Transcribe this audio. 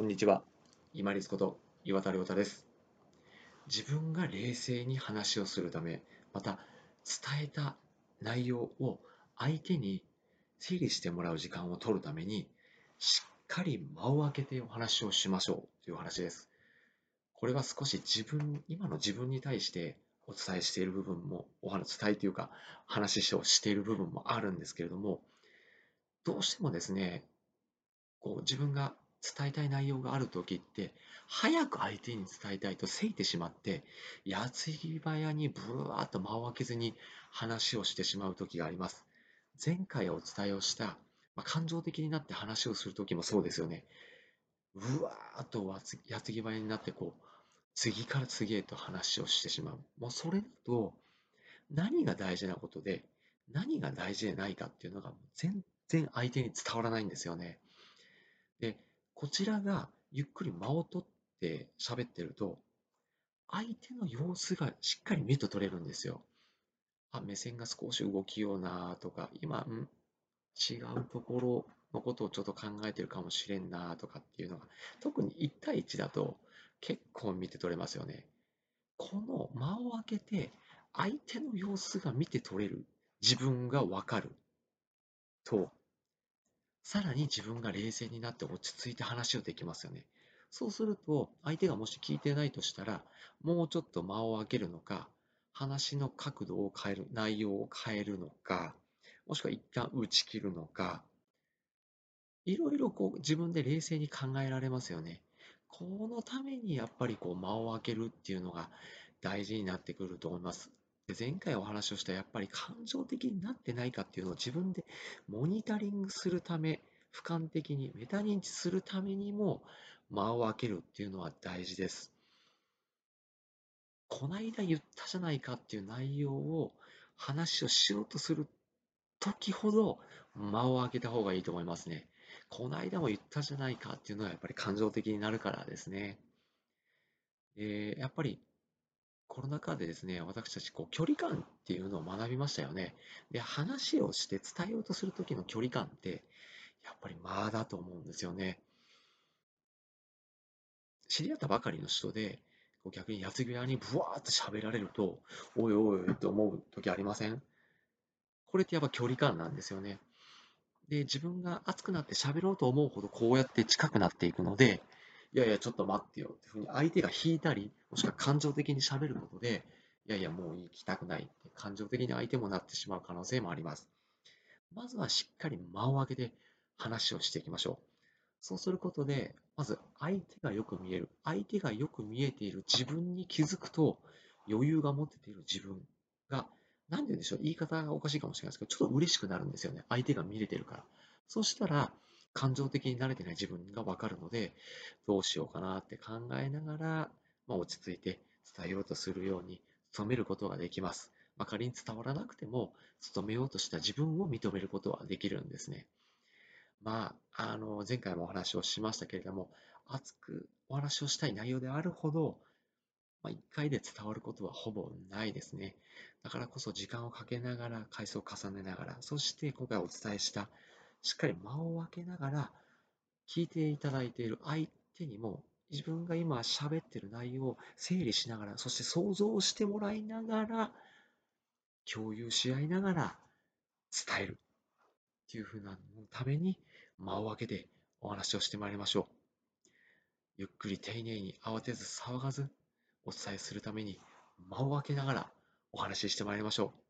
こんにちは。今立こと岩田亮太です。自分が冷静に話をするため、また伝えた内容を相手に整理してもらう時間を取るために、しっかり間を空けてお話をしましょうという話です。これは少し自分、今の自分に対してお伝えしている部分も、お話、伝えというか話をしている部分もあるんですけれども、どうしてもですね、こう自分が伝えたい内容がある時って早く相手に伝えたいとせいてしまって矢継ぎ早にブワーッと間を空けずに話をしてしまう時があります。前回お伝えをした、まあ、感情的になって話をする時もそうですよね。うわーっと矢継ぎ早になってこう次から次へと話をしてしまう。もうそれだと何が大事なことで何が大事でないかっていうのが全然相手に伝わらないんですよね。でこちらがゆっくり間を取って喋ってると、相手の様子がしっかり見と取れるんですよ。あ、目線が少し動きようなとか、今、ん？違うところのことをちょっと考えてるかもしれんなとかっていうのが、特に1対1だと結構見て取れますよね。この間を空けて相手の様子が見て取れる自分がわかるとさらに自分が冷静になって落ち着いて話をできますよね。そうすると、相手がもし聞いてないとしたら、もうちょっと間を空けるのか、話の角度を変える、内容を変えるのか、もしくは一旦打ち切るのか、いろいろこう自分で冷静に考えられますよね。このためにやっぱりこう間を空けるっていうのが大事になってくると思います。で前回お話をしたやっぱり感情的になってないかっていうのを自分でモニタリングするため、俯瞰的にメタ認知するためにも間を空けるっていうのは大事です。こないだ言ったじゃないかっていう内容を話をしようとする時ほど間を空けた方がいいと思いますね。こないだも言ったじゃないかっていうのはやっぱり感情的になるからですね。でやっぱりコロナ禍でですね、私たちこう距離感っていうのを学びましたよね。で、話をして伝えようとするときの距離感って、やっぱり間だと思うんですよね。知り合ったばかりの人で、こう逆にやつぎ屋にブワーって喋られると、おいおいおいって思う時ありません？これってやっぱ距離感なんですよね。で、自分が熱くなって喋ろうと思うほどこうやって近くなっていくので、いやいや、ちょっと待ってよっていうふうに相手が引いたり、もしくは感情的に喋ることで、いやいや、もう行きたくないって感情的に相手もなってしまう可能性もあります。まずはしっかり間を空けて話をしていきましょう。そうすることで、まず相手がよく見える。相手がよく見えている自分に気づくと、余裕が持てている自分が、何て言うんでしょう、言い方がおかしいかもしれないですけど、ちょっと嬉しくなるんですよね。相手が見れてるから。そしたら、感情的に慣れてない自分がわかるので、どうしようかなって考えながら、まあ、落ち着いて伝えようとするように努めることができます。まあ、仮に伝わらなくても、努めようとした自分を認めることはできるんですね。まあ、あの、前回もお話をしましたけれども、熱くお話をしたい内容であるほど、まあ、1回で伝わることはほぼないですね。だからこそ時間をかけながら、回数を重ねながら、そして今回お伝えしたしっかり間を空けながら聞いていただいている相手にも自分が今喋ってる内容を整理しながらそして想像してもらいながら共有し合いながら伝える。っていうふうなために間を空けてお話をしてまいりましょう。ゆっくり丁寧に慌てず騒がずお伝えするために間を空けながらお話ししてまいりましょう。